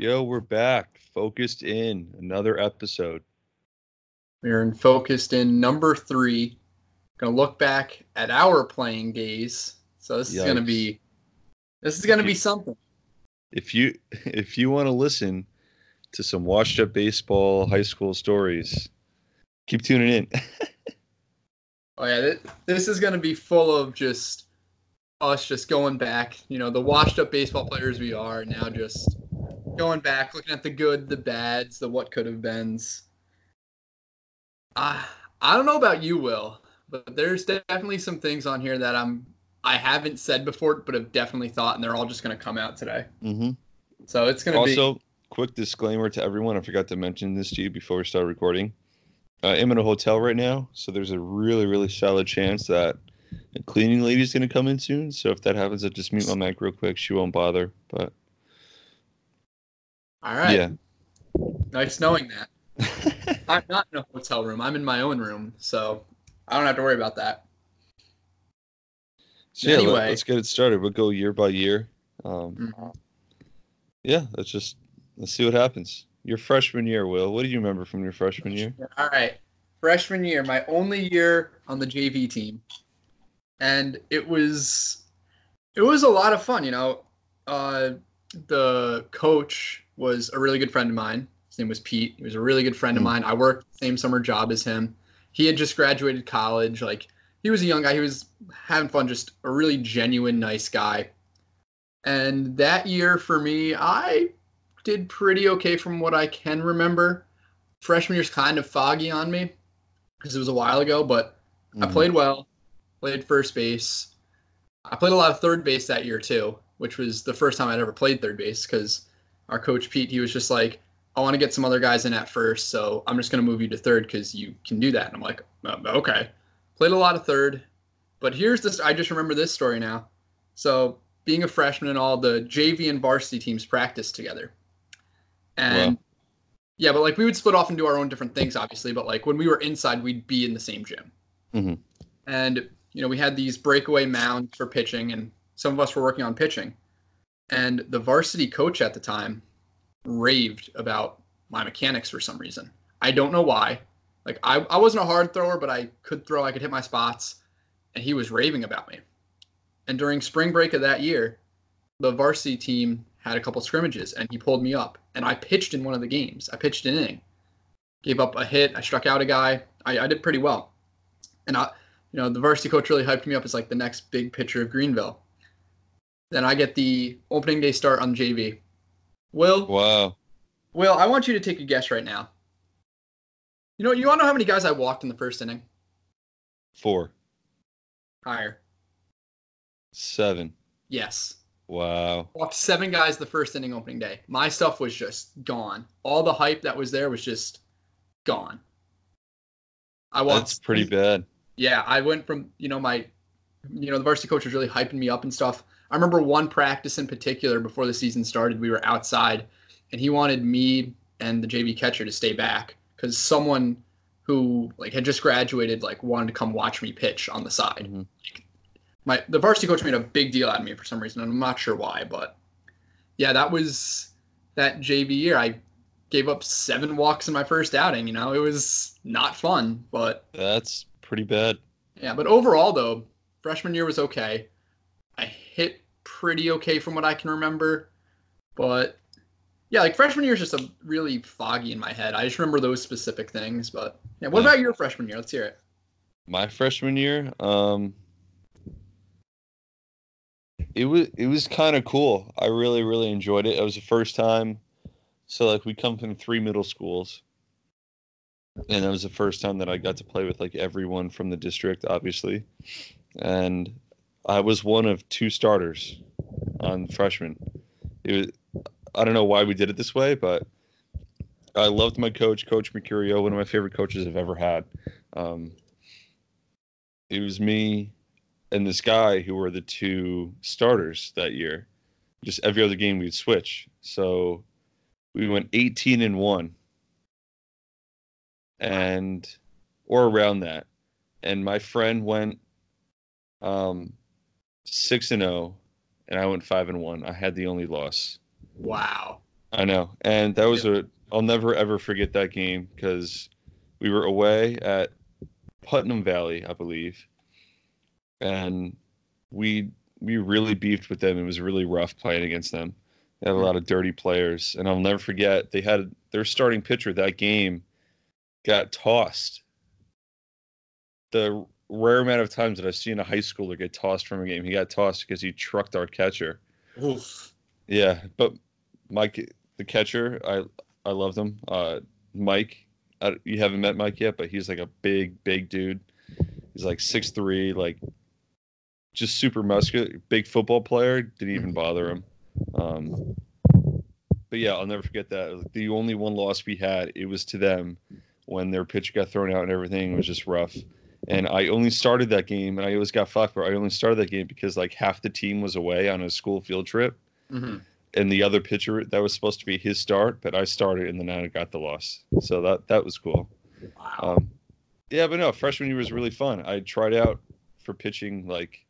Yo, we're back. Focused in another episode. We're in focused in number three. Gonna look back at our playing days. So this is gonna be this is gonna be something. If you if you want to listen to some washed up baseball high school stories, keep tuning in. Oh yeah, this, this is gonna be full of just us just going back. You know, the washed up baseball players we are now, just going back, looking at the good, the bads, the what could have beens. I I don't know about you, Will, but there's definitely some things on here that I'm I haven't said before, but have definitely thought, and they're all just gonna come out today. mm-hmm. So it's gonna be Also, quick disclaimer to everyone. I forgot to mention this to you before we start recording. Uh, I'm in a hotel right now, so there's a really, really solid chance that a cleaning lady's going to come in soon. So if that happens, I'll just mute my mic real quick. She won't bother. But all right. yeah. Nice knowing that. I'm not in a hotel room. I'm in my own room, so I don't have to worry about that. So yeah, Anyway. let, us get it started. We'll go year by year. Um, Mhm. yeah, let's just let's see what happens. Your freshman year, Will. What do you remember from your freshman year? All right. Freshman year, my only year on the JV team. And it was it was a lot of fun, you know. Uh the coach was a really good friend of mine. His name was Pete. He was a really good friend of Hmm. mine. I worked the same summer job as him. He had just graduated college. Like he was a young guy. He was having fun, just a really genuine, nice guy. And that year for me, I did pretty okay from what I can remember. Freshman year's kind of foggy on me because it was a while ago, but I Mhm. played well, played first base. I played a lot of third base that year too, which was the first time I'd ever played third base because our coach Pete, he was just like, I want to get some other guys in at first, so I'm just going to move you to third because you can do that. And I'm like, "Uh, okay. Played a lot of third, but here's this. I just remember this story now. So being a freshman and all, the JV and varsity teams practiced together, and Wow. yeah, but like we would split off and do our own different things, obviously. But like when we were inside, we'd be in the same gym. Mhm. And you know, we had these breakaway mounds for pitching, and some of us were working on pitching. And the varsity coach at the time raved about my mechanics for some reason. I don't know why. Like I, I wasn't a hard thrower, but I could throw. I could hit my spots, and he was raving about me. And during spring break of that year, the varsity team had a couple scrimmages, and he pulled me up, and I pitched in one of the games. I pitched an inning, gave up a hit. I struck out a guy. I, I did pretty well, and I, you know, the varsity coach really hyped me up as like the next big pitcher of Greenville. Then I get the opening day start on JV. Will, Wow. Will, I want you to take a guess right now. You know, you want to know how many guys I walked in the first inning? Four. Higher. Seven. Yes. Wow. Walked seven guys the first inning opening day. My stuff was just gone. All the hype that was there was just gone. I walked. That's pretty bad. Yeah, I went from you know my, you know the varsity coach was really hyping me up and stuff. I remember one practice in particular before the season started. We were outside, and he wanted me and the JV catcher to stay back because someone who like had just graduated like wanted to come watch me pitch on the side. Mhm. My the varsity coach made a big deal out of me for some reason. and I'm not sure why, but yeah, that was that JV year. I gave up seven walks in my first outing. You know, it was not fun, but That's pretty bad. yeah, but overall though, freshman year was okay. Pretty okay from what I can remember, but yeah, like freshman year is just a really foggy in my head. I just remember those specific things. But yeah, what Yeah. about your freshman year? Let's hear it. My freshman year, um, it was it was kind of cool. I really really enjoyed it. It was the first time. So like we come from three middle schools, and that was the first time that I got to play with like everyone from the district, obviously, and I was one of two starters on freshman. It was I don't know why we did it this way, but I loved my coach, Coach Mercurio, one of my favorite coaches I've ever had. Um, it was me and this guy who were the two starters that year. Just every other game we'd switch. So we went 18 and 1 and or around that. And my friend went um 6 and 0 and I went 5 and 1. I had the only loss. Wow. I know, and that was a. I'll never ever forget that game because we were away at Putnam Valley, I believe, and we we really beefed with them. It was really rough playing against them. They had a lot of dirty players, and I'll never forget they had their starting pitcher that game got tossed. The rare amount of times that I've seen a high schooler get tossed from a game, he got tossed because he trucked our catcher. Oof. Yeah, but Mike, the catcher, I I love him. Uh, Mike, I, you haven't met Mike yet, but he's like a big, big dude. He's like six three, like just super muscular, big football player. Didn't even bother him. Um, but yeah, I'll never forget that. The only one loss we had, it was to them when their pitch got thrown out and everything. It was just rough. And I only started that game, and I always got fucked. But I only started that game because like half the team was away on a school field trip, hmm and the other pitcher that was supposed to be his start, but I started, and then I got the loss. So that that was cool. Wow. Um, yeah, but no, freshman year was really fun. I tried out for pitching like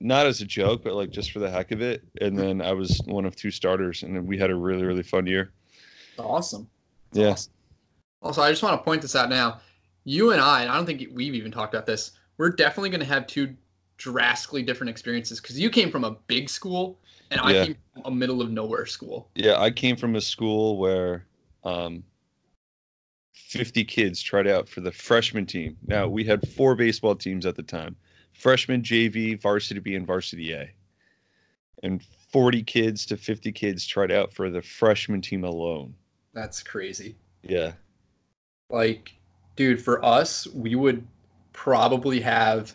not as a joke, but like just for the heck of it. And then I was one of two starters, and then we had a really really fun year. awesome. That's Yeah. awesome. Also, I just want to point this out now. You and I, and I don't think we've even talked about this. We're definitely going to have two drastically different experiences because you came from a big school and I Yeah. came from a middle of nowhere school. Yeah, I came from a school where um, 50 kids tried out for the freshman team. Now, we had four baseball teams at the time freshman, JV, varsity B, and varsity A. And 40 kids to 50 kids tried out for the freshman team alone. That's crazy. Yeah. Like, dude, for us, we would probably have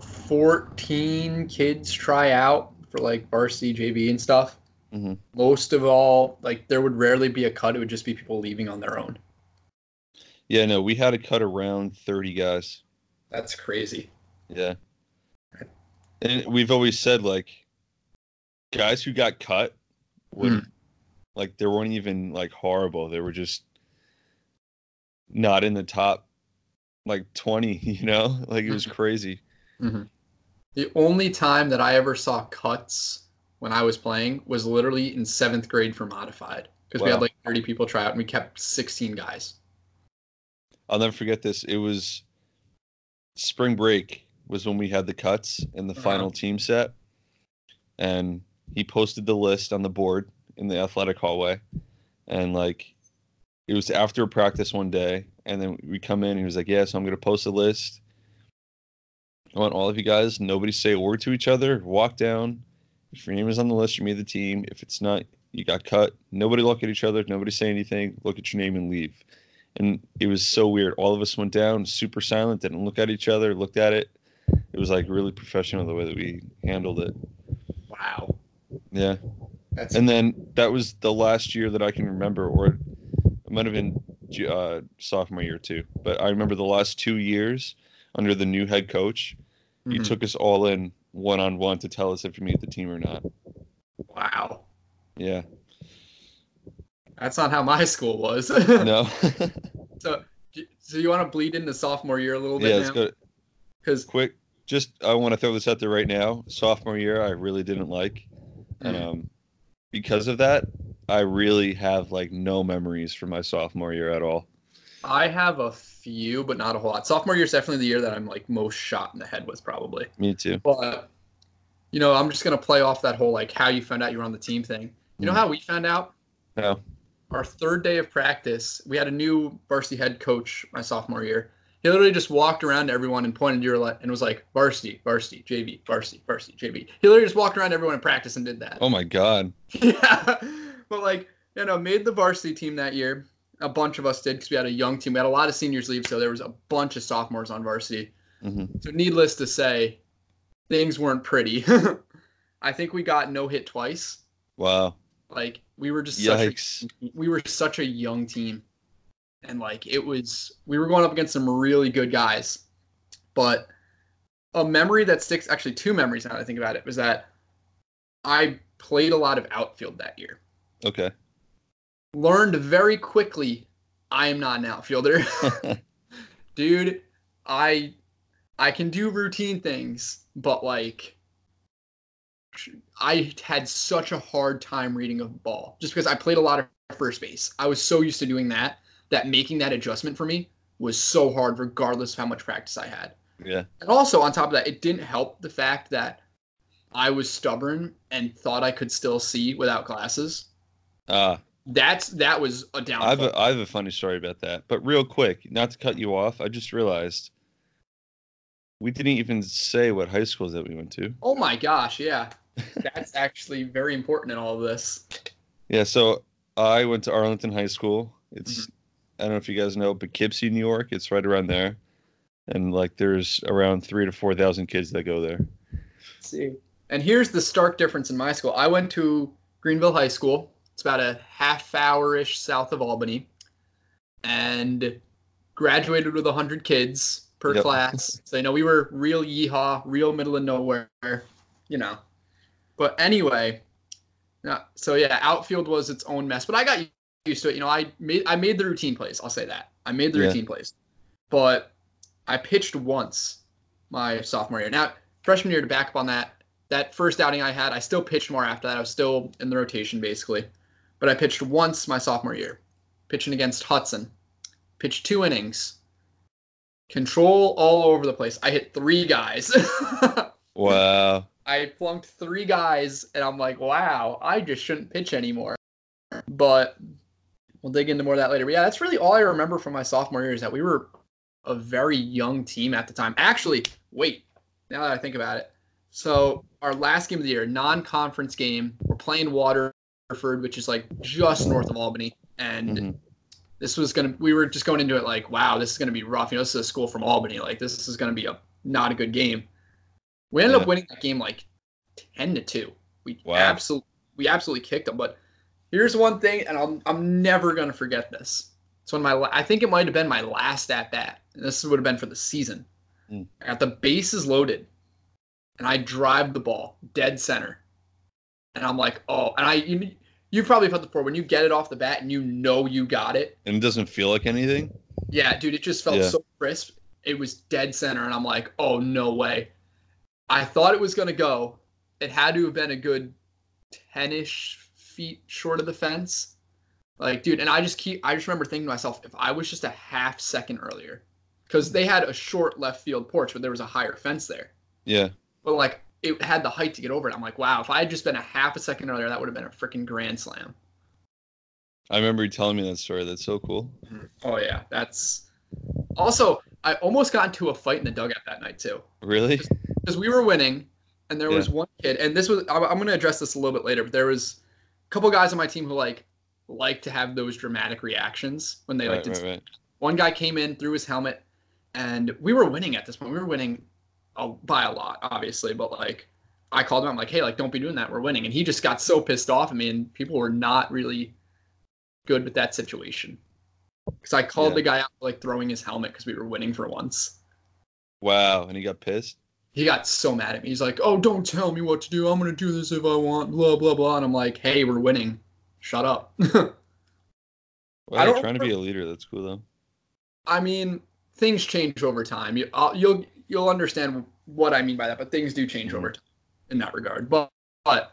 14 kids try out for like varsity JV and stuff. Mhm. Most of all, like there would rarely be a cut. It would just be people leaving on their own. Yeah, no, we had to cut around 30 guys. That's crazy. Yeah. And we've always said, like, guys who got cut were, Mhm. like, they weren't even, like, horrible. They were just not in the top, like, 20, you know? Like, it was crazy. The only time that I ever saw cuts when I was playing was literally in seventh grade for modified because we had like 30 people try out and we kept 16 guys. I'll never forget this. It was spring break was when we had the cuts and the Uh-huh. final team set. And he posted the list on the board in the athletic hallway. And like it was after practice one day. And then we come in and he was like, Yeah, so I'm gonna post a list. I want all of you guys, nobody say a word to each other. Walk down. If your name is on the list, you made the team. If it's not, you got cut. Nobody look at each other. Nobody say anything. Look at your name and leave and it was so weird. All of us went down, super silent, didn't look at each other, looked at it. It was like really professional the way that we handled it. Wow. Yeah. That's And then that was the last year that I can remember, or it might have been uh, sophomore year too. But I remember the last two years under the new head coach, he Mhm. took us all in one on one to tell us if we made the team or not. wow. Yeah. That's not how my school was. No. so, so you want to bleed into sophomore year a little yeah, bit let's now? go. Because quick just i want to throw this out there right now sophomore year i really didn't like and Mm. um because of that i really have like no memories from my sophomore year at all I have a few, but not a whole lot. Sophomore year is definitely the year that I'm like most shot in the head with, probably. me too But you know, I'm just gonna play off that whole like how you found out you were on the team thing. You know Mm. how we found out? No. Our third day of practice, we had a new varsity head coach my sophomore year. He literally just walked around to everyone and pointed to your le- and was like varsity, varsity, JV, varsity, varsity, JV. He literally just walked around to everyone in practice and did that. oh my god Yeah, but like you know, made the varsity team that year. A bunch of us did because we had a young team. We had a lot of seniors leave, so there was a bunch of sophomores on varsity. hmm So needless to say, things weren't pretty. I think we got no hit twice. wow Like we were just such a, we were such a young team, and like it was we were going up against some really good guys. But a memory that sticks, actually two memories now that I think about it, was that I played a lot of outfield that year. Okay Learned very quickly I am not an outfielder. dude i i can do routine things but like I had such a hard time reading a ball just because I played a lot of first base. I was so used to doing that that making that adjustment for me was so hard, regardless of how much practice I had. Yeah. And also on top of that, it didn't help the fact that I was stubborn and thought I could still see without glasses. Uh, That's that was a I have downfall. a, I have a funny story about that. But real quick, not to cut you off, I just realized we didn't even say what high schools that we went to. oh my gosh, yeah. That's actually very important in all of this. Yeah, so I went to Arlington High School. It's Mm-hmm. I don't know if you guys know Poughkeepsie, New York. It's right around there, and like there's around three to four thousand kids that go there. see. And here's the stark difference in my school. I went to Greenville High School. It's about a half hour ish south of Albany, and graduated with 100 kids per Yep. class. So, you know, we were real yeehaw, real middle of nowhere, you know. But anyway, so yeah, outfield was its own mess. But I got used to it. You know, I made I made the routine plays. I'll say that. I made the Yeah. routine plays. But I pitched once my sophomore year. Now, freshman year to back up on that, that first outing I had, I still pitched more after that. I was still in the rotation basically. But I pitched once my sophomore year, pitching against Hudson. Pitched two innings. Control all over the place. I hit three guys. Wow. I flunked three guys, and I'm like, wow, I just shouldn't pitch anymore. But we'll dig into more of that later. But yeah, that's really all I remember from my sophomore year is that we were a very young team at the time. Actually, wait, now that I think about it. So our last game of the year, non-conference game, we're playing Which is like just north of Albany, and Mhm. this was gonna. We were just going into it like, wow, this is gonna be rough. You know, this is a school from Albany. Like this is gonna be a not a good game. We ended Yeah. up winning that game like ten to two. We Wow. absolutely we absolutely kicked them. But here's one thing, and I'm I'm never gonna forget this. It's when my I think it might have been my last at bat. And this would have been for the season. Mm. I got the bases loaded, and I drive the ball dead center, and I'm like, oh, and I you you probably felt it before when you get it off the bat and you know you got it. And it doesn't feel like anything. Yeah, dude, it just felt Yeah. so crisp. It was dead center, and I'm like, oh no way. I thought it was gonna go. It had to have been a good ten-ish feet short of the fence. Like, dude, and I just keep I just remember thinking to myself, if I was just a half second earlier, because they had a short left field porch, but there was a higher fence there. Yeah. But like it had the height to get over it. I'm like, wow, if I had just been a half a second earlier, that would have been a freaking grand slam. I remember you telling me that story. That's so cool. Mm-hmm. Oh yeah, that's also I almost got into a fight in the dugout that night too. Really? because we were winning, and there was one kid, and this was I'm, I'm going to address this a little bit later, but there was a couple guys on my team who like like to have those dramatic reactions when they like Right, did. right, right. One guy came in, threw his helmet, and we were winning at this point. We were winning by a lot, obviously, but like I called him. I'm like, hey, like don't be doing that. We're winning, and he just got so pissed off at me, and people were not really good with that situation. Because I called Yeah. the guy out for, like throwing his helmet because we were winning for once. Wow. And he got pissed. he got so mad at me. He's like, "Oh, don't tell me what to do. I'm gonna do this if I want." Blah blah blah. And I'm like, "Hey, we're winning. Shut up." Well, I you're don't trying to be a leader. That's cool though. I mean, things change over time. You, I'll, you'll you'll understand what I mean by that. But things do change over mm-hmm. time in that regard. But but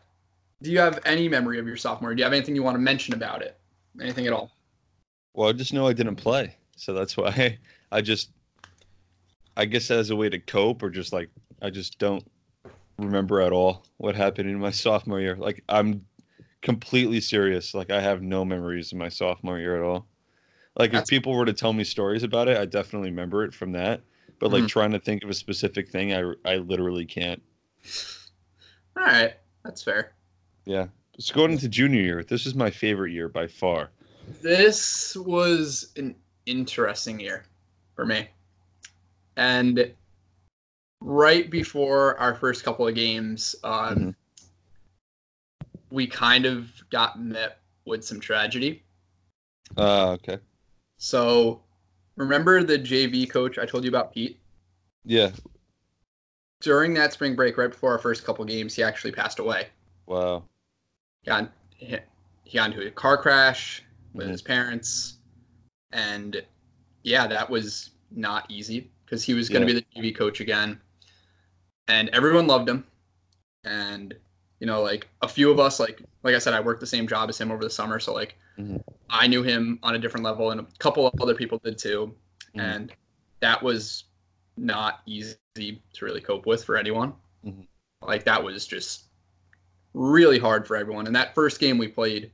do you have any memory of your sophomore? Do you have anything you want to mention about it? Anything at all? Well, I just know I didn't play, so that's why I just, I guess as a way to cope, or just like I just don't remember at all what happened in my sophomore year. Like I'm completely serious. Like I have no memories of my sophomore year at all. Like That's- if people were to tell me stories about it, I definitely remember it from that. But like Mhm. trying to think of a specific thing, I I literally can't. All right, that's fair. Yeah. So going into junior year, this is my favorite year by far. This was an interesting year for me. And right before our first couple of games, um, Mhm. we kind of got met with some tragedy. Uh, okay. So, remember the JV coach I told you about, Pete? Yeah. During that spring break, right before our first couple games, he actually passed away. Wow. got he got into a car crash with Mhm. his parents, and yeah, that was not easy because he was going to Yeah. be the JV coach again, and everyone loved him, and You know, like a few of us, like like I said, I worked the same job as him over the summer, so like Mhm. I knew him on a different level, and a couple of other people did too, Mhm. and that was not easy to really cope with for anyone. Mhm. Like that was just really hard for everyone. And that first game we played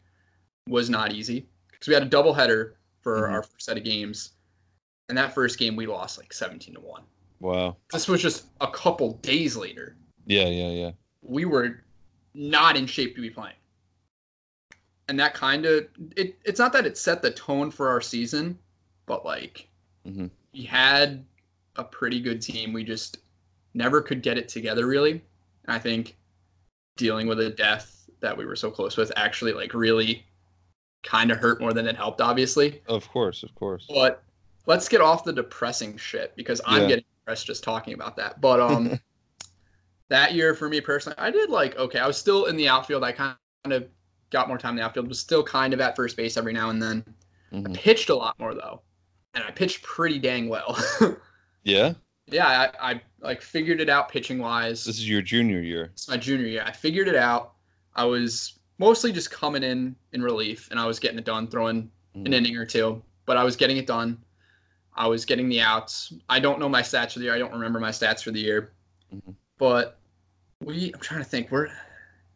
was not easy because we had a doubleheader for Mhm. our first set of games, and that first game we lost like seventeen to one. Wow. This was just a couple days later. Yeah, yeah, yeah. We were not in shape to be playing. And that kind of it it's not that it set the tone for our season, but like Mhm. we had a pretty good team. We just never could get it together really. I think dealing with a death that we were so close with actually like really kind of hurt more than it helped obviously. Of course, of course. But let's get off the depressing shit because I'm Yeah. getting depressed just talking about that. But um that year for me personally, I did like okay. I was still in the outfield. I kind of got more time in the outfield, was still kind of at first base every now and then. I Mhm. pitched a lot more though. And I pitched pretty dang well. Yeah. yeah, I, I like figured it out pitching wise. This is your junior year. It's my junior year. I figured it out. I was mostly just coming in in relief, and I was getting it done, throwing an Mhm. inning or two. But I was getting it done. I was getting the outs. I don't know my stats for the year. I don't remember my stats for the year. Mhm. But we, I'm trying to think. We're,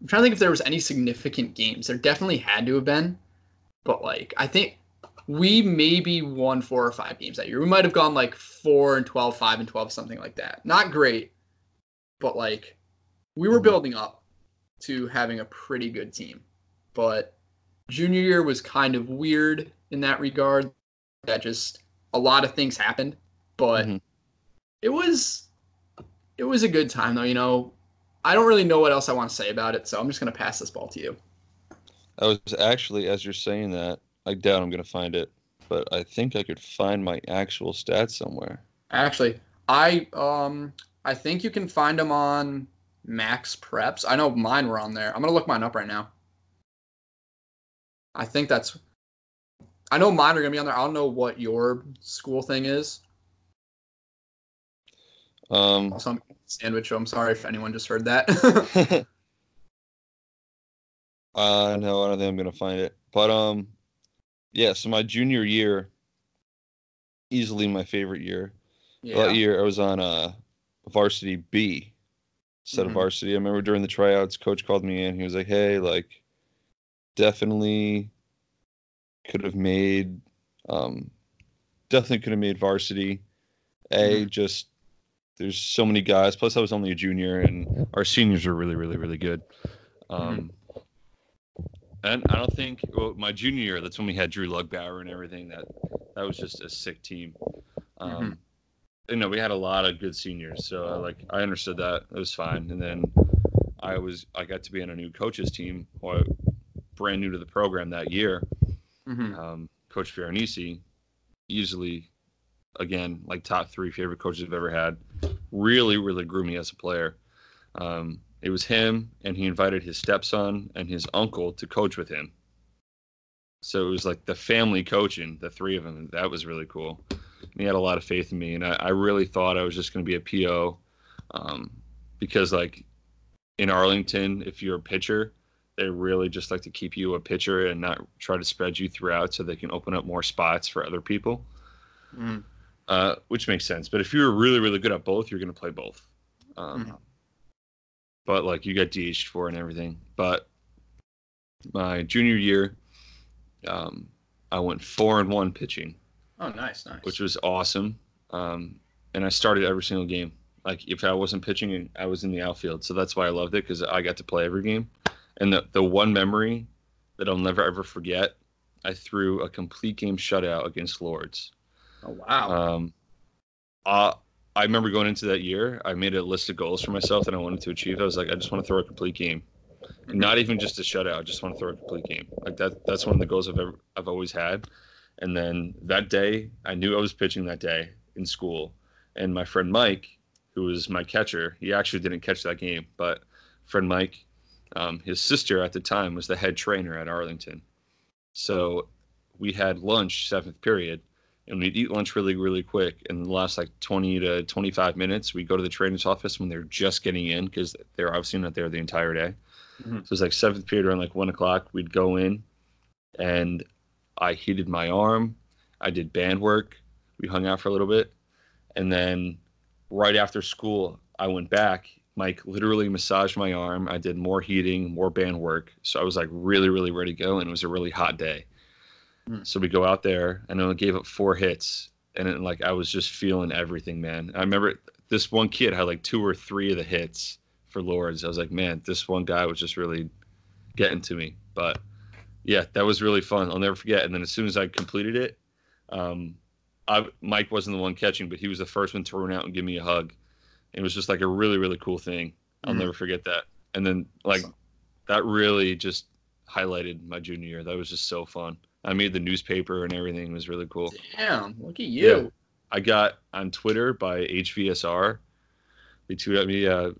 I'm trying to think if there was any significant games. There definitely had to have been. But like, I think we maybe won four or five games that year. We might have gone like four and 12, five and 12, something like that. Not great, but like we were Mhm. building up to having a pretty good team. But junior year was kind of weird in that regard. That just a lot of things happened, but Mhm. it was it was a good time though. You know, I don't really know what else I want to say about it, so I'm just gonna pass this ball to you. I was actually, as you're saying that, I doubt I'm gonna find it, but I think I could find my actual stats somewhere. Actually, I um I think you can find them on MaxPreps. I know mine were on there. I'm gonna look mine up right now. I think that's. I know mine are gonna be on there. I don't know what your school thing is. Um, Also, I'm sandwich. So I'm sorry if anyone just heard that. uh, no, I don't think I'm gonna find it. But um, yeah. So my junior year, easily my favorite year. yeah. That year I was on uh varsity B instead Mhm. of varsity. I remember during the tryouts, coach called me in. He was like, "Hey, like, definitely could have made, um, definitely could have made varsity. A just there's so many guys. Plus, I was only a junior, and our seniors were really, really, really good. Um, and I don't think well, my junior year. That's when we had Drew Lugbauer and everything. That that was just a sick team. Um, you know, we had a lot of good seniors, so I, like I understood that it was fine. And then I was I got to be on a new coaches team, or brand new to the program that year. Mhm. Um, Coach Veronese, easily, again, like top three favorite coaches I've ever had. Really, really grew me as a player. Um, it was him, and he invited his stepson and his uncle to coach with him. So it was like the family coaching, the three of them. That was really cool. And he had a lot of faith in me, and I, I really thought I was just going to be a PO, um, because like in Arlington, if you're a pitcher, they really just like to keep you a pitcher and not try to spread you throughout so they can open up more spots for other people, Mhm. Uh, which makes sense. But if you're really, really good at both, you're going to play both. Um, Mhm. But like you got DH'd for and everything. But my junior year, um, I went four and one pitching, Oh, nice, nice. which was awesome. Um, and I started every single game. Like if I wasn't pitching, I was in the outfield. So that's why I loved it because I got to play every game. And the the one memory that I'll never ever forget, I threw a complete game shutout against Lourdes. Oh wow. Um, uh, I remember going into that year, I made a list of goals for myself that I wanted to achieve. I was like, I just want to throw a complete game, not even just a shutout. I just want to throw a complete game. Like that. That's one of the goals I've ever, I've always had. And then that day, I knew I was pitching that day in school, and my friend Mike, who was my catcher, he actually didn't catch that game, but friend Mike, um, his sister at the time was the head trainer at Arlington. So we had lunch seventh period and we'd eat lunch really, really quick. In the last like 20 to 25 minutes, we'd go to the trainer's office when they're just getting in because they're obviously not there the entire day. Mhm. So it was like seventh period around like one o'clock. We'd go in, and I heated my arm. I did band work. We hung out for a little bit, and then right after school, I went back. Mike literally massaged my arm. I did more heating, more band work. So I was like really, really ready to go, and it was a really hot day. Mm. So we go out there, and I only gave up four hits, and it, like I was just feeling everything, man. I remember this one kid had like two or three of the hits for Lourdes. I was like, man, this one guy was just really getting to me. But yeah, that was really fun. I'll never forget. And then as soon as I completed it, um, I, Mike wasn't the one catching, but he was the first one to run out and give me a hug. It was just like a really, really cool thing. I'll Mhm. never forget that. And then like Awesome. that really just highlighted my junior year. That was just so fun. I made the newspaper and everything. It was really cool. Damn, look at you. I got on Twitter by HVSR. They tweeted me, uh,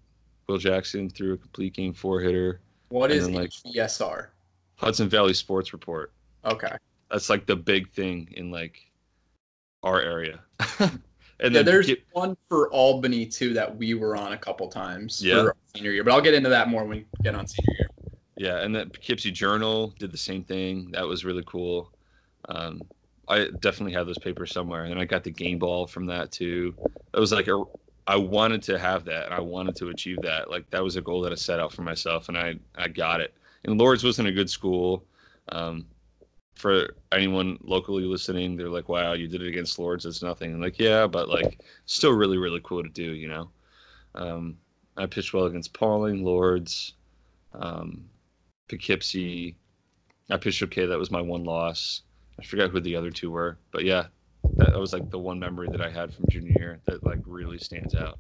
Will Jackson threw a complete game four hitter. What is And is then, like- HVSR? Hudson Valley Sports Report. Okay. That's like the big thing in like our area. and Yeah, then there's Poughke- one for Albany too that we were on a couple times Yeah. for senior year, but I'll get into that more when we get on senior year. Yeah, and then Poughkeepsie Journal did the same thing. That was really cool. Um, I definitely have those papers somewhere, and I got the game ball from that too. That was like a. I wanted to have that, and I wanted to achieve that. Like that was a goal that I set out for myself, and I I got it. And Lourdes wasn't a good school. Um, for anyone locally listening, they're like, "Wow, you did it against Lourdes. It's nothing." Like, yeah, but like, still really really cool to do. You know, um, I pitched well against Pawling, Lourdes, um, Poughkeepsie. I pitched okay. That was my one loss. I forgot who the other two were, but yeah, that, that was like the one memory that I had from junior year that like really stands out.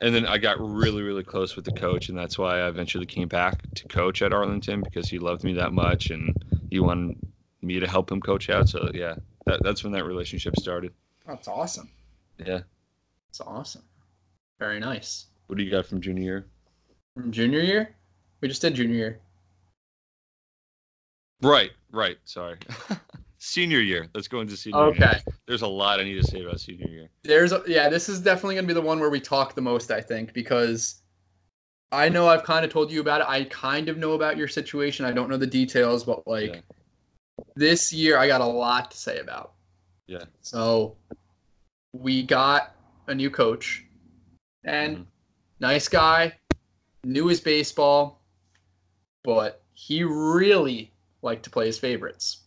And then I got really, really close with the coach, and that's why I eventually came back to coach at Arlington because he loved me that much, and he wanted me to help him coach out. So yeah, that, that's when that relationship started. That's awesome. Yeah. That's awesome. Very nice. What do you got from junior year? From junior year? We just did junior year. Right, right. Sorry. senior year. Let's go into senior year. Okay. There's a lot I need to say about senior year. There's a, yeah, this is definitely gonna be the one where we talk the most, I think, because I know I've kind of told you about it. I kind of know about your situation. I don't know the details, but like Yeah. this year I got a lot to say about. Yeah. So we got a new coach and Mhm. nice guy, knew his baseball, but he really liked to play his favorites.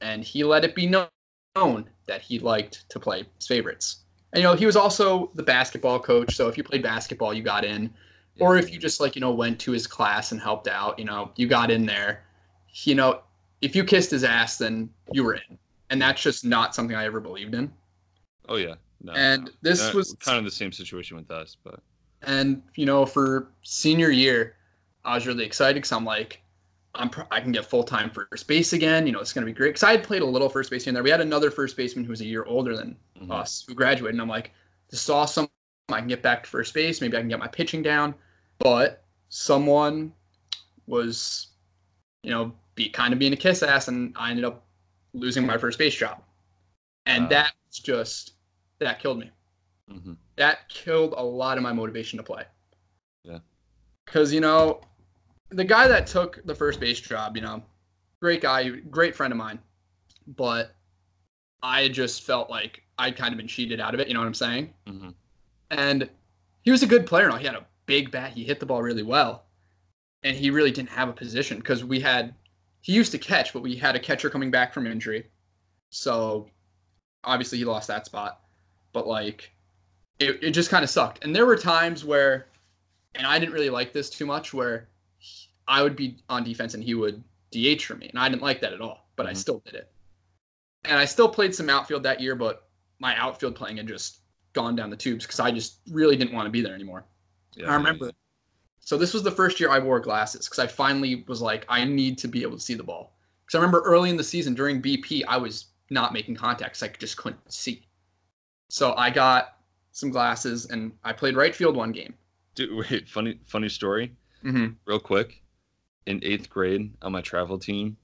And he let it be known that he liked to play his favorites. And you know, he was also the basketball coach, so if you played basketball, you got in. Or if you just like, you know, went to his class and helped out, you know, you got in there. You know, if you kissed his ass, then you were in. And that's just not something I ever believed in. Oh yeah. No, And no. this That- was- kind of the same situation with us, but And you know, for senior year, I was really excited because I'm like, I'm pr- I can get full time first base again. You know, it's gonna be great. Because I had played a little first base in there. We had another first baseman who was a year older than mhm. us who graduated, and I'm like, this is awesome. I can get back to first base. Maybe I can get my pitching down. But someone was, you know, be kind of being a kiss ass, and I ended up losing my first base job, and Wow. that just that killed me Mhm. that killed a lot of my motivation to play. Yeah. Because, you know, the guy that took the first base job, you know, great guy, great friend of mine, but I just felt like I'd kind of been cheated out of it. You know what I'm saying? Mhm. And he was a good player. all. He had a big bat. He hit the ball really well. And he really didn't have a position because we had, he used to catch, but we had a catcher coming back from injury. So obviously he lost that spot. But like, it, it just kind of sucked. And there were times where, and I didn't really like this too much, where I would be on defense and he would DH for me. And I didn't like that at all, but I Mhm. still did it. And I still played some outfield that year, but my outfield playing had just gone down the tubes because I just really didn't want to be there anymore. Yeah, I remember. So this was the first year I wore glasses because I finally was like, I need to be able to see the ball. Because I remember early in the season during BP, I was not making contacts. I just couldn't see. So I got some glasses and I played right field one game. Dude, wait, funny funny story, Mm-hmm. real quick. In eighth grade on my travel team,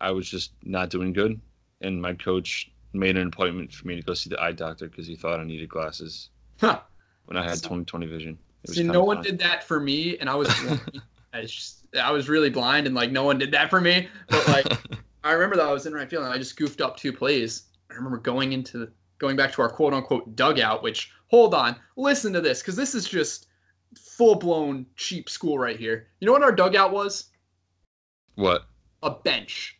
I was just not doing good, and my coach made an appointment for me to go see the eye doctor because he thought I needed glasses Huh. when I had So- 20/20 vision. See, no one did that for me, and I was. I, just, I was really blind, and like no one did that for me. But like, I remember that I was in right field, and I just goofed up two plays. I remember going into going back to our quote unquote dugout. Which hold on, listen to this, because this is just full blown cheap school right here. You know what our dugout was? what? A bench.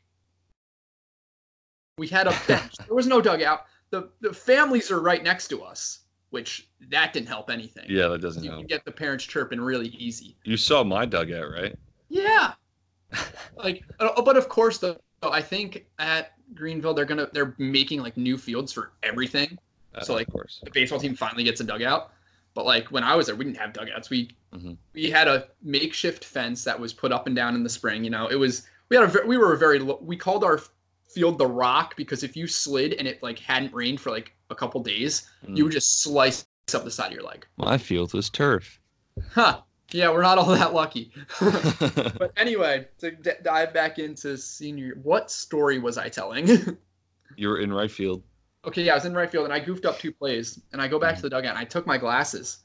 We had a bench. there was no dugout. The the families are right next to us, which that didn't help anything. Yeah, that doesn't You help. can get the parents chirping really easy. You saw my dugout, right? Yeah. like, uh, but of course, though, I think at Greenville they're gonna they're making like new fields for everything. Uh, So, like, of course. The baseball team finally gets a dugout. But like when I was there, we didn't have dugouts. We Mhm. we had a makeshift fence that was put up and down in the spring. You know, it was we had a we were a very we called our field the rock because if you slid and it like hadn't rained for like a couple days, Mm. you would just slice up the side of your leg. My field was turf. Huh. Yeah, we're not all that lucky. But anyway, to d- dive back into senior, what story was I telling? you were in right field. Okay, yeah, I was in right field and I goofed up two plays, and I go back to mm-hmm. the dugout and I took my glasses,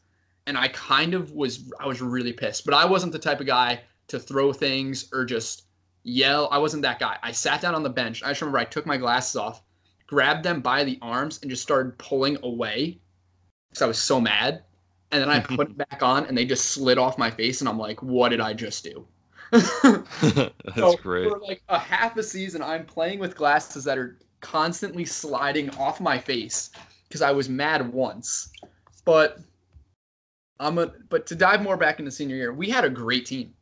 and I kind of was I was really pissed, but I wasn't the type of guy to throw things or just yell. I wasn't that guy. I sat down on the bench. I just remember I took my glasses off, grabbed them by the arms, and just started pulling away because I was so mad. And then I put it back on, and they just slid off my face, and I'm like, "What did I just do?" That's So, great. For like a half a season, I'm playing with glasses that are constantly sliding off my face because I was mad once. But I'm a but to dive more back into senior year, we had a great team.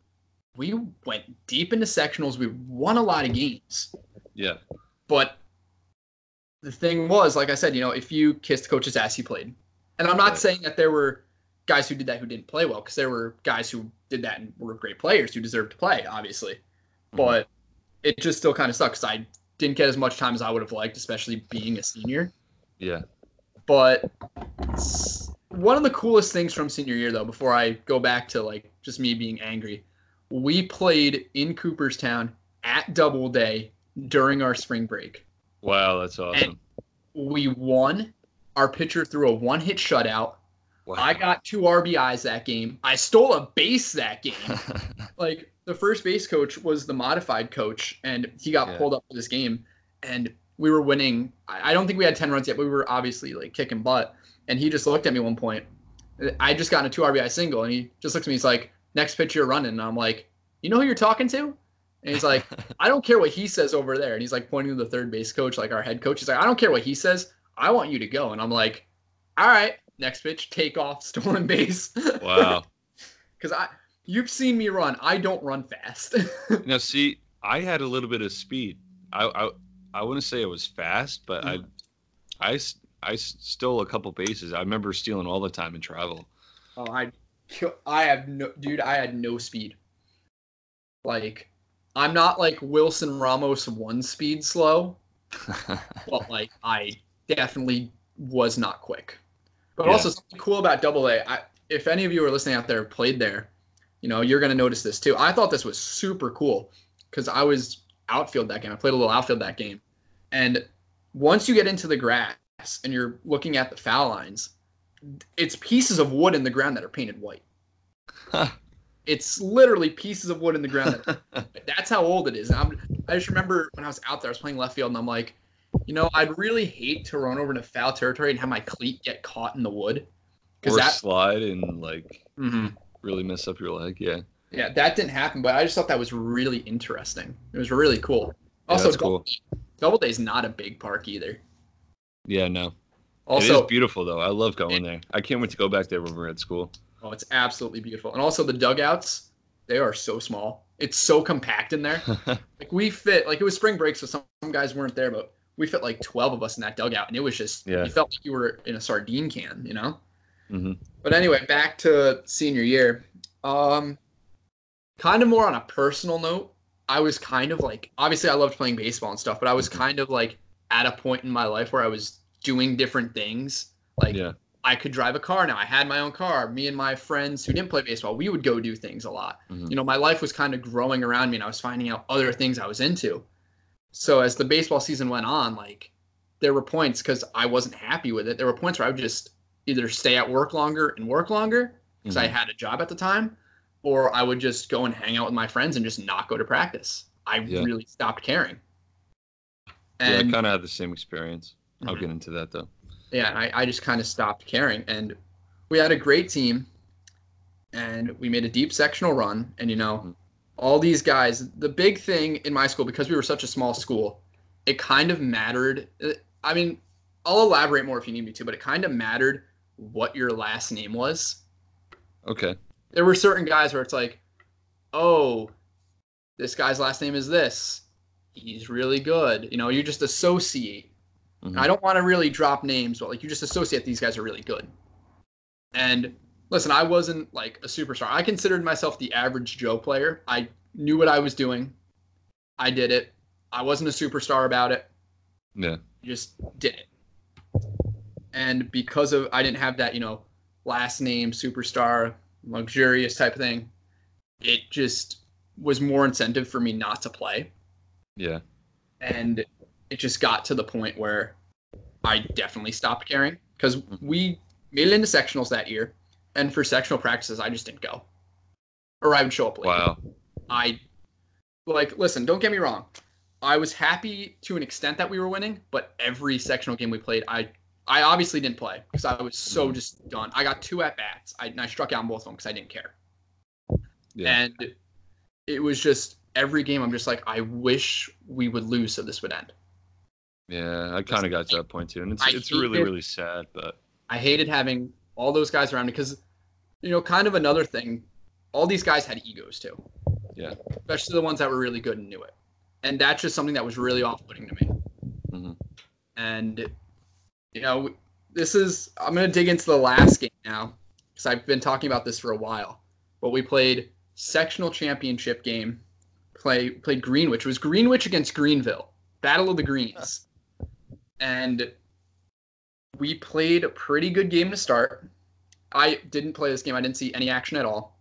We went deep into sectionals. We won a lot of games. Yeah. But the thing was, like I said, you know, if you kissed coach's ass, you played. And I'm not Right. saying that there were guys who did that who didn't play well, because there were guys who did that and were great players who deserved to play, obviously. Mhm. But it just still kind of sucks. I didn't get as much time as I would have liked, especially being a senior. Yeah. But one of the coolest things from senior year, though, before I go back to like just me being angry, we played in Cooperstown at Doubleday during our spring break. Wow, that's awesome. We won. Our pitcher threw a one hit shutout. Wow. I got two RBIs that game. I stole a base that game. like the first base coach was the modified coach, and he got Yeah. pulled up for this game, and we were winning. I don't think we had ten runs yet, but we were obviously like kicking butt. And he just looked at me one point. I just got in a two RBI single, and he just looks at me. He's like, "Next pitch you're running," and I'm like, "You know who you're talking to?" And he's like, "I don't care what he says over there." And he's like pointing to the third base coach, like our head coach. He's like, "I don't care what he says. I want you to go." And I'm like, "All right." Next pitch, take off, stolen base. wow. because I you've seen me run. I don't run fast. Now, see, I had a little bit of speed. I I, I wouldn't say it was fast, but Mm. I stole a couple bases. I remember stealing all the time in travel. oh, I I have no dude. I had no speed. Like I'm not like Wilson Ramos one speed slow, but like I definitely was not quick. But Yeah. also something cool about Doubleday. I, if any of you are listening out there played there, you know you're gonna notice this too. I thought this was super cool because I was outfield that game. I played a little outfield that game, and once you get into the grass and you're looking at the foul lines, it's pieces of wood in the ground that are painted white. It's literally pieces of wood in the ground. That, that's how old it is. I'm, I just remember when I was out there, I was playing left field, and I'm like, you know, I'd really hate to run over into foul territory and have my cleat get caught in the wood. Because or that, slide and like Mhm. Really mess up your leg. Yeah. yeah, that didn't happen. But I just thought that was really interesting. It was really cool. Yeah, Also, Double, cool. Doubleday is not a big park either. Yeah, no. Also, is beautiful though. I love going there. I can't wait to go back there when we're at school. oh, it's absolutely beautiful. And also the dugouts, they are so small. It's so compact in there. like we fit like it was spring break so some, some guys weren't there but we fit like 12 of us in that dugout and it was just Yeah. you felt like you were in a sardine can you know hmm but anyway back to senior year. Um kind of more on a personal note i was kind of like obviously i loved playing baseball and stuff but i was Mhm. kind of like at a point in my life where i was doing different things. Like Yeah. i could drive a car now. I had my own car. Me and my friends who didn't play baseball we would go do things a lot. Mhm. you know my life was kind of growing around me and i was finding out other things i was into. So as the baseball season went on like there were points because i wasn't happy with it there were points where i would just either stay at work longer and work longer because I Mhm. had a job at the time, or I would just go and hang out with my friends and just not go to practice. I Yeah. really stopped caring. yeah, I kind of had the same experience. I'll Mhm. get into that though. yeah, I, I just kind of stopped caring. And we had a great team, and we made a deep sectional run. And you know, Mhm. all these guys. The big thing in my school, because we were such a small school, it kind of mattered. uh, I mean, I'll elaborate more if you need me to, but it kind of mattered what your last name was. Okay. There were certain guys where it's like, oh, this guy's last name is this. He's really good. You know, you just associate. Mhm. I don't want to really drop names, but like you just associate these guys are really good. And listen, I wasn't like a superstar. I considered myself the average Joe player. I knew what I was doing. I did it. I wasn't a superstar about it. Yeah. Just did it. And because of I didn't have that, you know, last name superstar, luxurious type of thing, it just was more incentive for me not to play Yeah. and it just got to the point where I definitely stopped caring because we made it into sectionals that year, and for sectional practices, I just didn't go, or I would show up late. Wow. I like listen. Don't get me wrong. I was happy to an extent that we were winning, but every sectional game we played, I I obviously didn't play because I was so Mhm. just done. I got two at bats. I, and I struck out on both of them because I didn't care. Yeah. And it was just every game. I'm just like, I wish we would lose so this would end. Yeah, I kind of got to that point too, and it's I it's really it. really sad, but I hated having all those guys around me because, you know, kind of another thing, all these guys had egos too. Yeah. Especially the ones that were really good and knew it. And that's just something that was really off putting to me. Mm-hmm. And, you know, this is, I'm to dig into the last game now because I've been talking about this for a while. But we played sectional championship game, play played Greenwich. It was Greenwich against Greenville, Battle of the Greens. And we played a pretty good game to start. I didn't play this game. I didn't see any action at all.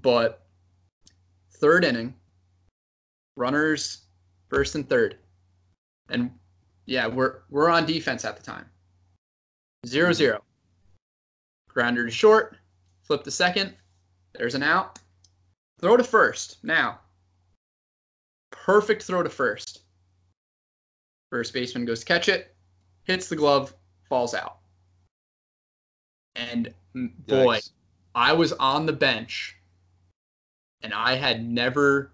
But third inning, runners first and third. And yeah, we're we're on defense at the time. Zero hmm. zero. Grounder to short, flip to second. There's an out. Throw to first. Now. Perfect throw to first. First baseman goes to catch it, hits the glove, falls out. And boy, Yikes. I was on the bench and I had never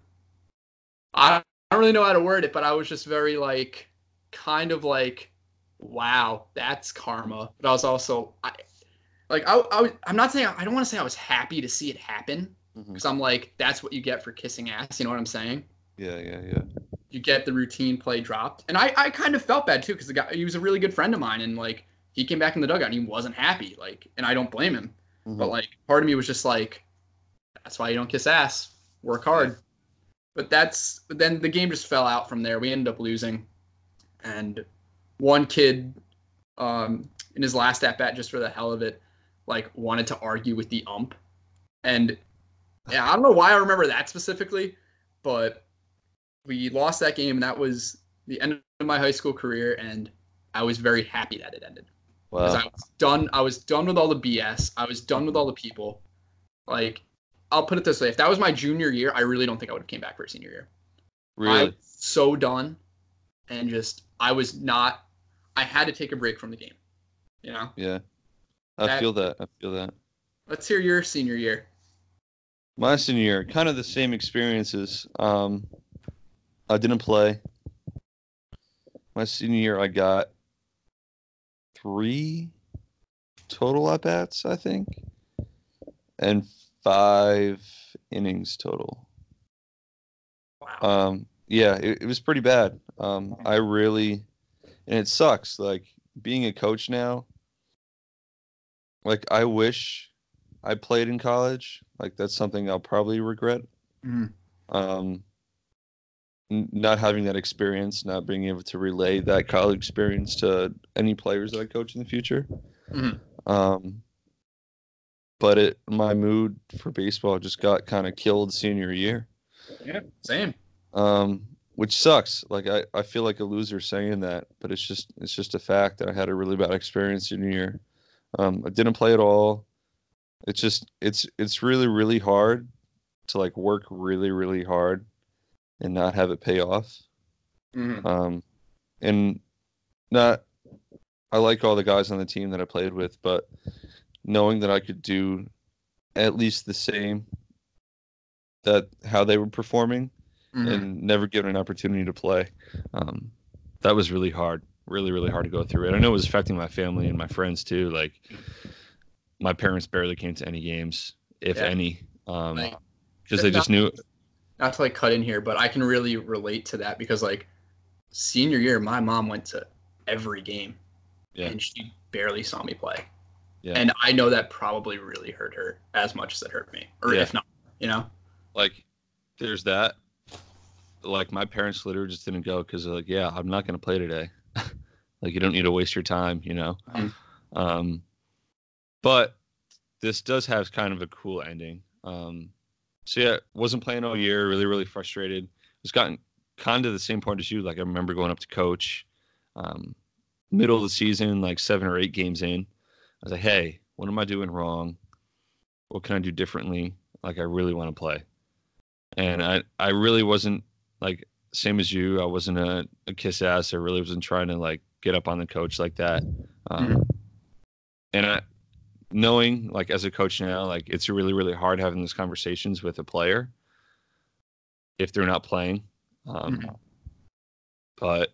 I don't really know how to word it, but I was just very like kind of like wow, that's karma. But I was also I like I, I was, I'm not saying I don't want to say I was happy to see it happen because I'm like that's what you get for kissing ass, you know what I'm saying? Yeah, yeah, yeah. You get the routine play dropped. And I, I kind of felt bad too because the guy he was a really good friend of mine and like he came back in the dugout and he wasn't happy like and I don't blame him. But Mhm. like part of me was just like, that's why you don't kiss ass. Work hard. But that's but then the game just fell out from there. We ended up losing. And one kid um in his last at bat just for the hell of it, like wanted to argue with the ump. And yeah, I don't know why I remember that specifically, but we lost that game and that was the end of my high school career and I was very happy that it ended because wow. I was done. I was done with all the BS. I was done with all the people. Like, I'll put it this way: if that was my junior year, I really don't think I would have came back for a senior year. Really? so done, and just I was not. I had to take a break from the game. You know. Yeah. I that- feel that. I feel that. Let's hear your senior year. My senior year, kind of the same experiences. Um, I didn't play. My senior year, I got three total at bats, I think, and five innings total. Wow. Um, yeah, it, it was pretty bad. Um, I really, and it sucks. Like being a coach now. Like I wish I played in college. Like that's something I'll probably regret. Mhm. Um, n- not having that experience, not being able to relay that college experience to any players that I coach in the future. Mhm. Um, but it, my mood for baseball just got kind of killed senior year yeah. Same. um, which sucks. Like I, I feel like a loser saying that, but it's just it's just a fact that I had a really bad experience junior year. Um, I didn't play at all. It's just it's it's really really hard to like work really really hard and not have it pay off. Mhm. Um, and not, I like all the guys on the team that I played with, but knowing that I could do at least the same that how they were performing Mhm. and never given an opportunity to play, um, that was really hard, really really hard to go through. And I know it was affecting my family and my friends too. Like my parents barely came to any games, if Yeah. any, um, Like, because they just knew. not to like cut in here, but I can really relate to that because like senior year, my mom went to every game, Yeah. and she barely saw me play. Yeah. And I know that probably really hurt her as much as it hurt me, or Yeah. if not, you know. like there's that like my parents literally just didn't go because like yeah i'm not going to play today. Like you don't need to waste your time you know? Mhm. um but this does have kind of a cool ending. Um so yeah wasn't playing all year really really frustrated. Was gotten kind of the same point as you like i remember going up to coach um middle of the season like seven or eight games in. I was like hey what am i doing wrong? What can i do differently? Like i really want to play. And I I really wasn't like same as you. I wasn't a, a kiss ass. I really wasn't trying to like get up on the coach like that. Um, And I knowing like as a coach now, like it's really really hard having these conversations with a player if they're not playing. Um, Mhm. But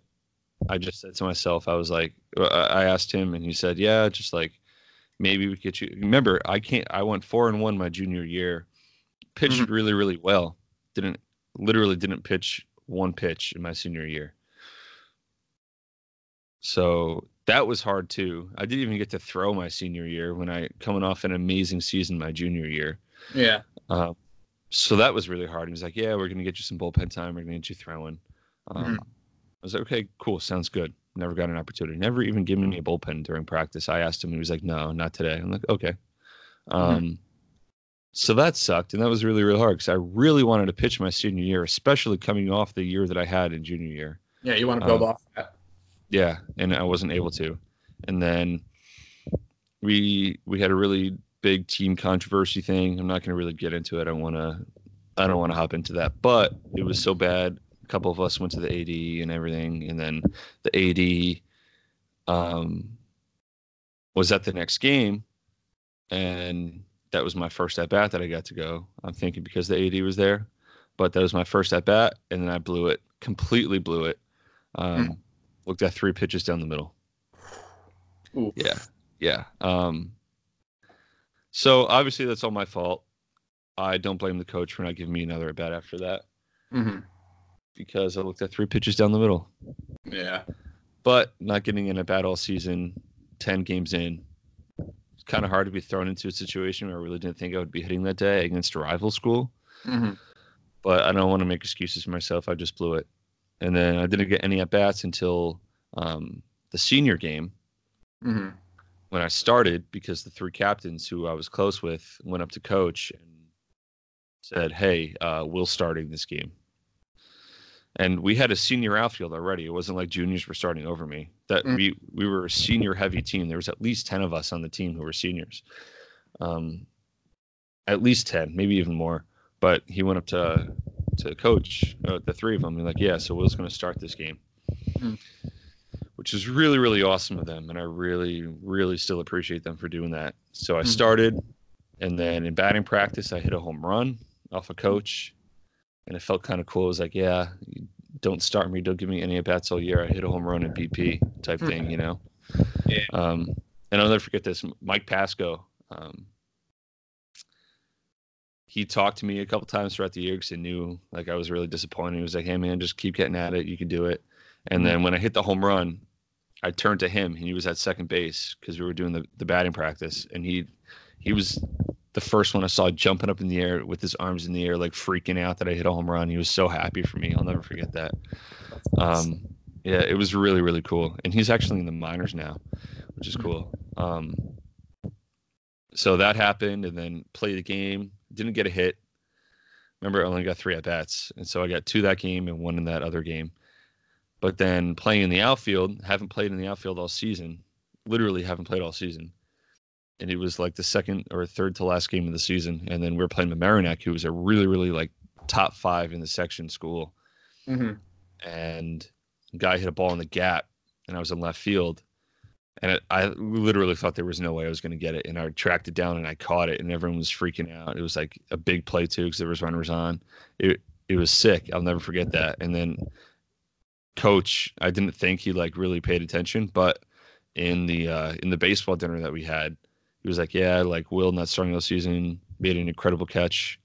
I just said to myself, I was like, I I asked him, and he said, yeah, just like maybe we get you. Remember, I can't. I went four and one my junior year. Pitched Mhm. really really well didn't literally didn't pitch one pitch in my senior year. So that was hard too. I didn't even get to throw my senior year when I coming off an amazing season my junior year. Yeah. Um, so that was really hard. He was like, "Yeah, we're gonna get you some bullpen time. We're gonna get you throwing." Um, Mhm. I was like, "Okay, cool, sounds good." Never got an opportunity. Never even given me a bullpen during practice. I asked him, he was like, "No, not today." I'm like, "Okay." Um, so that sucked, and that was really, really hard because I really wanted to pitch my senior year, especially coming off the year that I had in junior year. Yeah. You want to build Um, off that. Yeah, and I wasn't able to. And then we we had a really big team controversy thing. I'm not going to really get into it. I don't want to I don't want to hop into that. But it was so bad. A couple of us went to the AD and everything, and then the AD um, was at the next game, and that was my first at bat that I got to go. I'm thinking because the AD was there, but that was my first at bat, and then I blew it completely blew it. Um, Looked at three pitches down the middle. Ooh. Yeah, yeah. Um, so obviously that's all my fault. I don't blame the coach for not giving me another at bat after that hmm because I looked at three pitches down the middle. Yeah. But not getting in at bat all season, ten games in, kind of hard to be thrown into a situation where I really didn't think I would be hitting that day against a rival school. hmm But I don't want to make excuses for myself. I just blew it, and then I didn't get any at bats until um, the senior game. hmm when I started because the three captains who I was close with went up to coach and said, "Hey, uh, Will's starting this game." And we had a senior outfield already. It wasn't like juniors were starting over me. That Mm. we we were a senior heavy team. There was at least ten of us on the team who were seniors. Um, at least ten, maybe even more. But he went up to to coach uh, the three of them and like, "Yeah, so Will's going to start this game." Mm. Which is really really awesome of them, and I really really still appreciate them for doing that. So I Mhm. started, and then in batting practice, I hit a home run off a coach, and it felt kind of cool. It was like, "Yeah, don't start me, don't give me any at bats all year. I hit a home run in BP type thing, you know." Yeah. Um, and I'll never forget this. Mike Pasco. Um, he talked to me a couple times throughout the year because he knew like I was really disappointed. He was like, "Hey man, just keep getting at it. You can do it." And then when I hit the home run, I turned to him and he was at second base because we were doing the, the batting practice, and he he was the first one I saw jumping up in the air with his arms in the air, like freaking out that I hit a home run. He was so happy for me. I'll never forget that. Um, yeah, it was really really cool, and he's actually in the minors now, which is cool. Um, so that happened, and then played the game. Didn't get a hit. Remember, I only got three at bats, and so I got two that game and one in that other game. But then playing in the outfield, haven't played in the outfield all season. Literally haven't played all season. And it was like the second or third to last game of the season. And then we were playing the Mamaroneck, who was a really, really like top five in the section school. Mm-hmm. And guy hit a ball in the gap, and I was in left field. And it, I literally thought there was no way I was going to get it. And I tracked it down and I caught it, and everyone was freaking out. It was like a big play, too, because there was runners on. It, it was sick. I'll never forget that. And then coach, I didn't think he like really paid attention, but in the uh, in the baseball dinner that we had, he was like, "Yeah, like Will not starting the season made an incredible catch,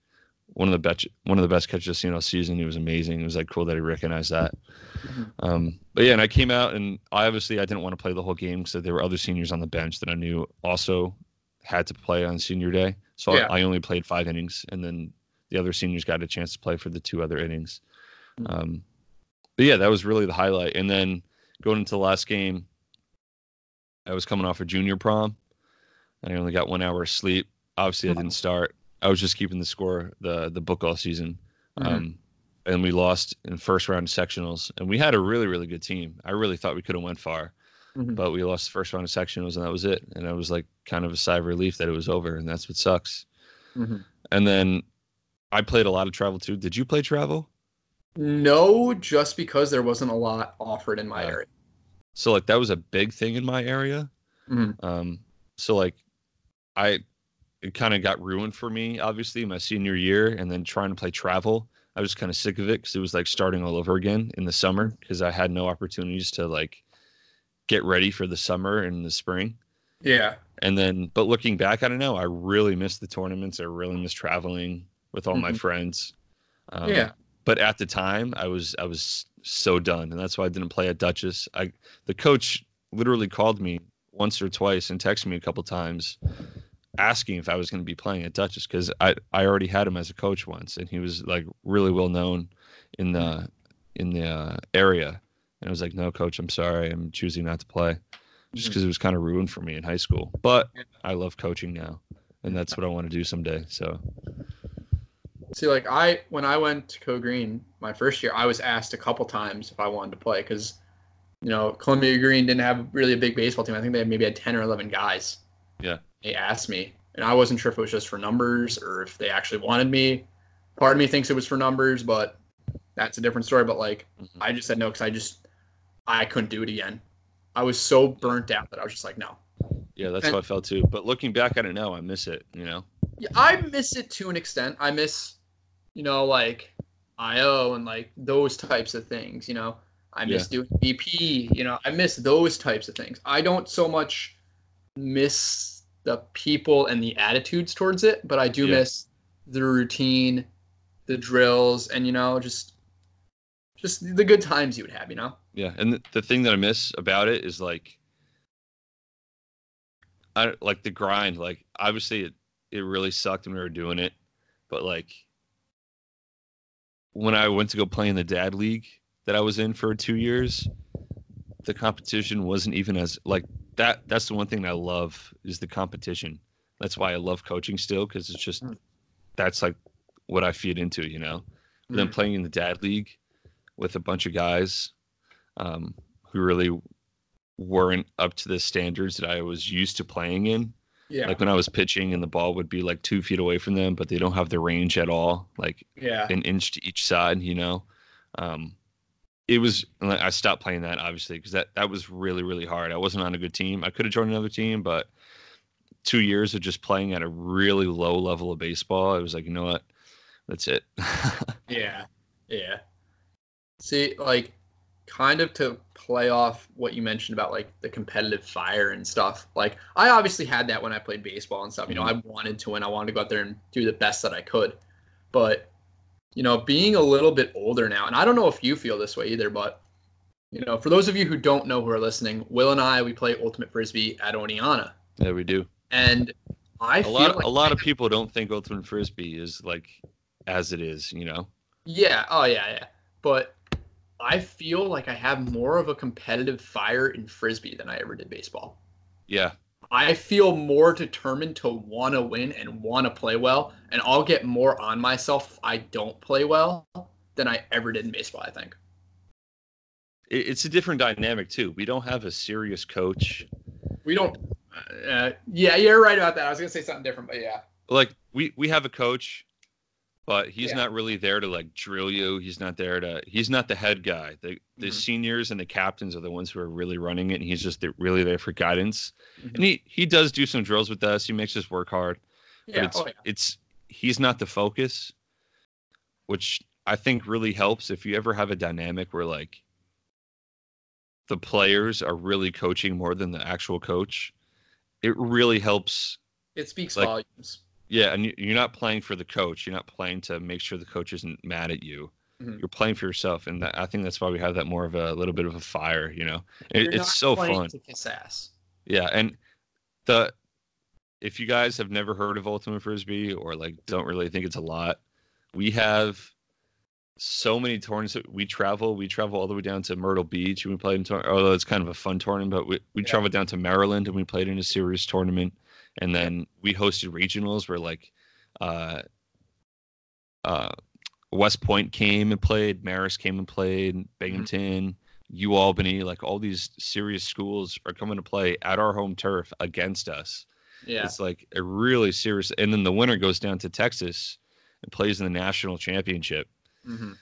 one of the best one of the best catches I've seen all season. It was amazing. It was like cool that he recognized that." Mm-hmm. Um, but yeah, and I came out and I obviously I didn't want to play the whole game because there were other seniors on the bench that I knew also had to play on senior day. So Yeah. I, I only played five innings, and then the other seniors got a chance to play for the two other innings. Mhm. Um, but yeah, that was really the highlight. And then going into the last game, I was coming off a junior prom, and I only got one hour of sleep. Obviously, I didn't start. I was just keeping the score, the the book all season. Mhm. Um, and we lost in first round of sectionals, and we had a really really good team. I really thought we could have went far, Mhm. but we lost the first round of sectionals, and that was it. And it was like kind of a sigh of relief that it was over, and that's what sucks. Mhm. And then I played a lot of travel too. Did you play travel? No, just because there wasn't a lot offered in my Yeah. area. So like that was a big thing in my area. Mhm. Um, so like I it kind of got ruined for me, obviously, my senior year, and then trying to play travel. I was kind of sick of it because it was like starting all over again in the summer because I had no opportunities to like get ready for the summer and the spring. Yeah. And then, but looking back, I don't know. I really missed the tournaments. I really missed traveling with all my Mhm. friends. Um, Yeah. But at the time, I was I was so done, and that's why I didn't play at Dutchess. I the coach literally called me once or twice and texted me a couple times, asking if I was going to be playing at Dutchess because I I already had him as a coach once, and he was like really well known in the in the uh, area. And I was like, no, coach, I'm sorry, I'm choosing not to play, just because it was kind of ruined for me in high school. But I love coaching now, and that's what I want to do someday. So See, like I when I went to Co Green my first year, I was asked a couple times if I wanted to play because, you know, Columbia-Greene didn't have really a big baseball team. I think they maybe had ten or eleven guys. Yeah. They asked me, and I wasn't sure if it was just for numbers or if they actually wanted me. Part of me thinks it was for numbers, but that's a different story. But like, Mhm. I just said no because I just I couldn't do it again. I was so burnt out that I was just like, no. yeah, that's And- how I felt too. But looking back at it now, I miss it. You know. Yeah, I miss it to an extent. I miss, you know, like IO and like those types of things. You know, I miss doing BP. You know, I miss those types of things. I don't so much miss the people and the attitudes towards it, but I do Yeah. miss the routine, the drills, and you know, just just the good times you would have. You know. Yeah, and the, the thing that I miss about it is like, I like the grind. Like, obviously, it it really sucked when we were doing it, but like, when I went to go play in the dad league that I was in for two years, the competition wasn't even as like that. That's the one thing I love is the competition. That's why I love coaching still because it's just Mm. that's like what I feed into, you know. But then Mhm. playing in the dad league with a bunch of guys um, who really weren't up to the standards that I was used to playing in. Yeah. Like when I was pitching and the ball would be like two feet away from them, but they don't have the range at all, like yeah. an inch to each side, you know. Um, it was I stopped playing that obviously because that that was really really hard. I wasn't on a good team. I could have joined another team, but two years of just playing at a really low level of baseball, I was like, you know what, that's it. Yeah. Yeah. See, like, kind of to play off what you mentioned about like the competitive fire and stuff. Like, I obviously had that when I played baseball and stuff. You know, mm-hmm. I wanted to win. I wanted to go out there and do the best that I could. But, you know, being a little bit older now, and I don't know if you feel this way either, but, you know, for those of you who don't know who are listening, Will and I, we play Ultimate Frisbee at Oneonta. yeah, we do. And I a feel lot like a lot of people don't think ultimate frisbee is like as it is you know Yeah. Oh, yeah, yeah. But I feel like I have more of a competitive fire in frisbee than I ever did baseball. yeah I feel more determined to want to win and want to play well, and I'll get more on myself if I don't play well than I ever did in baseball. I think. it's a different dynamic too we don't have a serious coach We don't. Uh, yeah, you're right about that. I was gonna say something different, but yeah. like we we have a coach but he's Yeah. not really there to like drill you he's not there to he's not the head guy the the Mhm. seniors and the captains are the ones who are really running it and he's just really there for guidance Mhm. and he he does do some drills with us he makes us work hard but Yeah. it's Oh, yeah. it's he's not the focus which i think really helps if you ever have a dynamic where like the players are really coaching more than the actual coach it really helps It speaks like- volumes. Yeah, and you- you're not playing for the coach. You're not playing to make sure the coach isn't mad at you. Mhm. You're playing for yourself, and that, I think that's why we have that more of a little bit of a fire. You know, it, it's so fun. To kiss ass. Yeah, and the if you guys have never heard of Ultimate Frisbee or like don't really think it's a lot, we have so many tournaments. We travel. We travel all the way down to Myrtle Beach, and we played in. Tour- although it's kind of a fun tournament, but we we Yeah. traveled down to Maryland and we played in a serious tournament, and then we hosted regionals where like, uh, uh, West Point came and played, Marist came and played, Binghamton. U Albany, like all these serious schools are coming to play at our home turf against us. Yeah. It's like a really serious. And then the winner goes down to Texas and plays in the national championship. hmm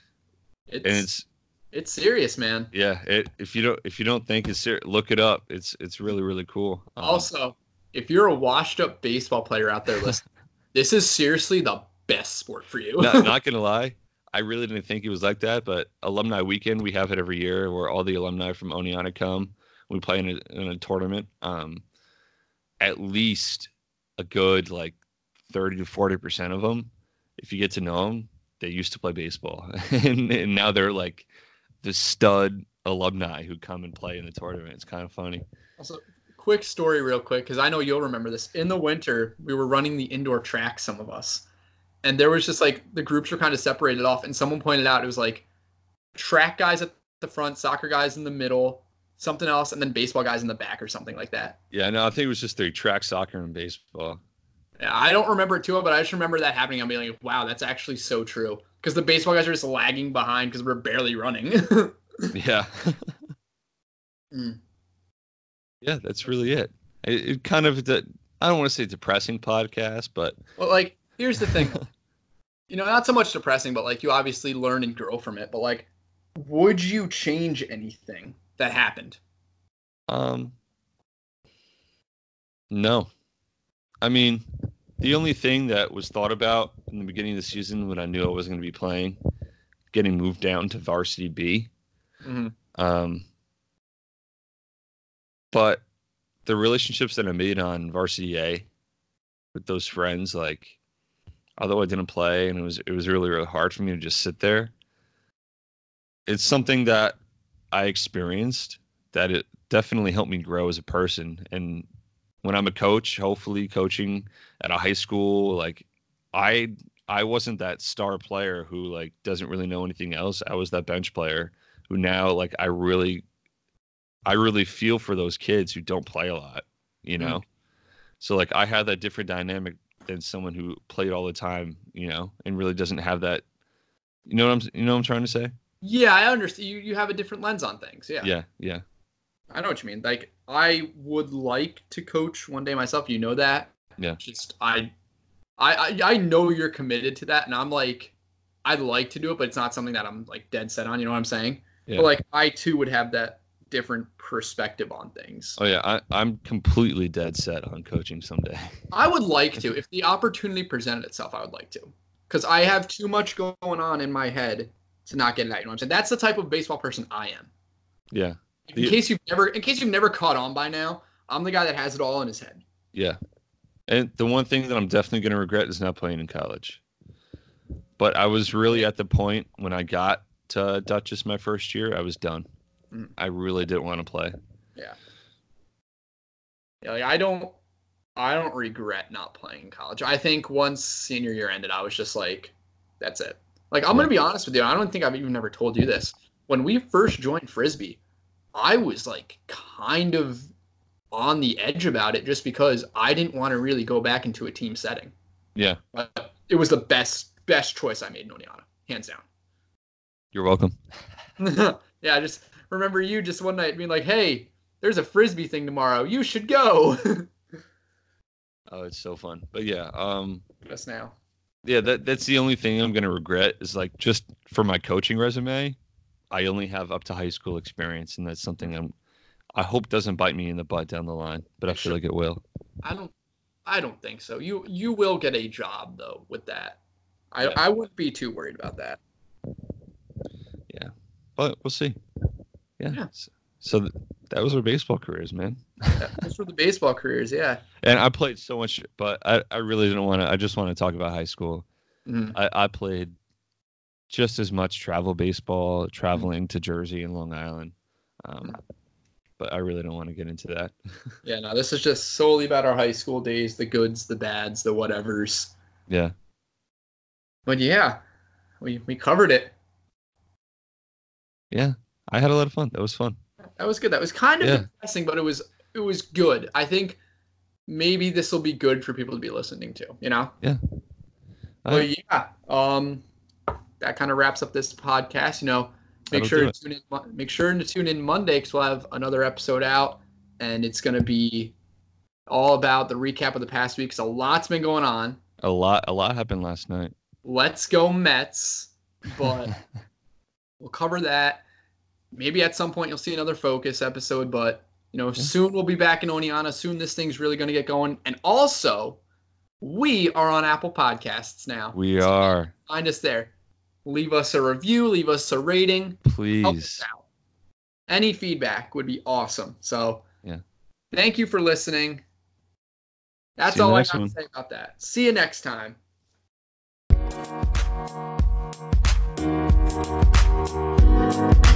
It's, And it's it's serious, man. yeah, it, if you don't if you don't think it's serious, look it up. It's it's really really cool. Um, Also, if you're a washed up baseball player out there listening, this is seriously the best sport for you. not, not gonna lie, I really didn't think it was like that. But alumni weekend, we have it every year where all the alumni from Oneonta come. We play in a, in a tournament. Um, at least a good like thirty to forty percent of them, if you get to know them, they used to play baseball, and, and now they're like the stud alumni who come and play in the tournament. It's kind of funny. Also, quick story, real quick, because I know you'll remember this. In the winter, we were running the indoor track, some of us, and there was just like the groups were kind of separated off, and someone pointed out it was like track guys at the front, soccer guys in the middle, something else, and then baseball guys in the back or something like that. Yeah, no, I think it was just the track soccer and baseball. Yeah, I don't remember it too well, but I just remember that happening. I'm being like, wow, that's actually so true. Because the baseball guys are just lagging behind because we're barely running. Yeah. Mm. Yeah, that's really it. It, it kind of the I don't want to say depressing podcast, but well, like, here's the thing. you know, not so much depressing, but like you obviously learn and grow from it. But like, would you change anything that happened? um no. I mean, the only thing that was thought about in the beginning of the season when I knew I wasn't going to be playing, getting moved down to varsity B. Mm-hmm. Um, but the relationships that I made on varsity A with those friends, like, although I didn't play and it was it was really really hard for me to just sit there. It's something that I experienced that it definitely helped me grow as a person. And when I'm a coach, hopefully coaching at a high school, like I I wasn't that star player who like doesn't really know anything else. I was that bench player who now like I really I really feel for those kids who don't play a lot, you Mm. know. So like I have that different dynamic than someone who played all the time, you know, and really doesn't have that you know what I'm you know what I'm trying to say? Yeah, I understand. You you have a different lens on things. Yeah. Yeah, yeah. I know what you mean. Like, I would like to coach one day myself. You know that. Yeah. Just I, I, I, I know you're committed to that, and I'm like, I'd like to do it, but it's not something that I'm like dead set on. You know what I'm saying? Yeah. But like, I too would have that different perspective on things. Oh yeah, I, I'm completely dead set on coaching someday. I would like to, if the opportunity presented itself, I would like to, because I have too much going on in my head to not get it out. You know what I'm saying? That's the type of baseball person I am. Yeah, In The- case you've never, in case you've never caught on by now, I'm the guy that has it all in his head. yeah. And the one thing that I'm definitely going to regret is not playing in college. But I was really at the point when I got to Dutchess my first year, I was done. Mm. I really didn't want to play. Yeah, like I don't I don't regret not playing in college. I think once senior year ended, I was just like, that's it. Like I'm Yeah. gonna be honest with you, I don't think I've even ever told you this. When we first joined Frisbee, I was like kind of on the edge about it just because I didn't want to really go back into a team setting. Yeah, But it was the best best choice I made in Oneonta, hands down. you're welcome. yeah, I just remember you just one night being like, "Hey, there's a frisbee thing tomorrow. You should go." Oh, it's so fun. But yeah, um, Just now. yeah, that that's the only thing I'm gonna regret is like just for my coaching resume, I only have up to high school experience, and that's something I'm. I hope doesn't bite me in the butt down the line, but I feel like it will. I don't. I don't think so. You you will get a job though with that. I Yeah. I wouldn't be too worried about that. Yeah. But we'll see. Yeah. Yeah. So, so th- that was our baseball careers, man. Those were the baseball careers. Yeah. And I played so much, but I, I really didn't want to. I just want to talk about high school. Mhm. I, I played just as much travel baseball, traveling to Jersey and Long Island. Um, but I really don't want to get into that. Yeah. No, this is just solely about our high school days, the goods, the bads, the whatevers. yeah. But yeah, we we covered it. Yeah. I had a lot of fun. That was fun. That was good. That was kind of Yeah. depressing, but it was it was good. I think maybe this will be good for people to be listening to. You know. Yeah. Well, right. yeah. Um, that kind of wraps up this podcast. You know, make That'll sure to tune in. Make sure to tune in Monday because we'll have another episode out, and it's going to be all about the recap of the past week. 'cause a lot's been going on. A lot, a lot happened last night. Let's go Mets! But we'll cover that. Maybe at some point you'll see another focus episode, but you know, soon we'll be back in Oneonta. Soon this thing's really going to get going. And also, we are on Apple Podcasts now. we are. Find us there. Leave us a review, leave us a rating. Help us Please. out. Any feedback would be awesome. So, Yeah. Thank you for listening. That's See you in all I got one. to say about that. See you next time. Thank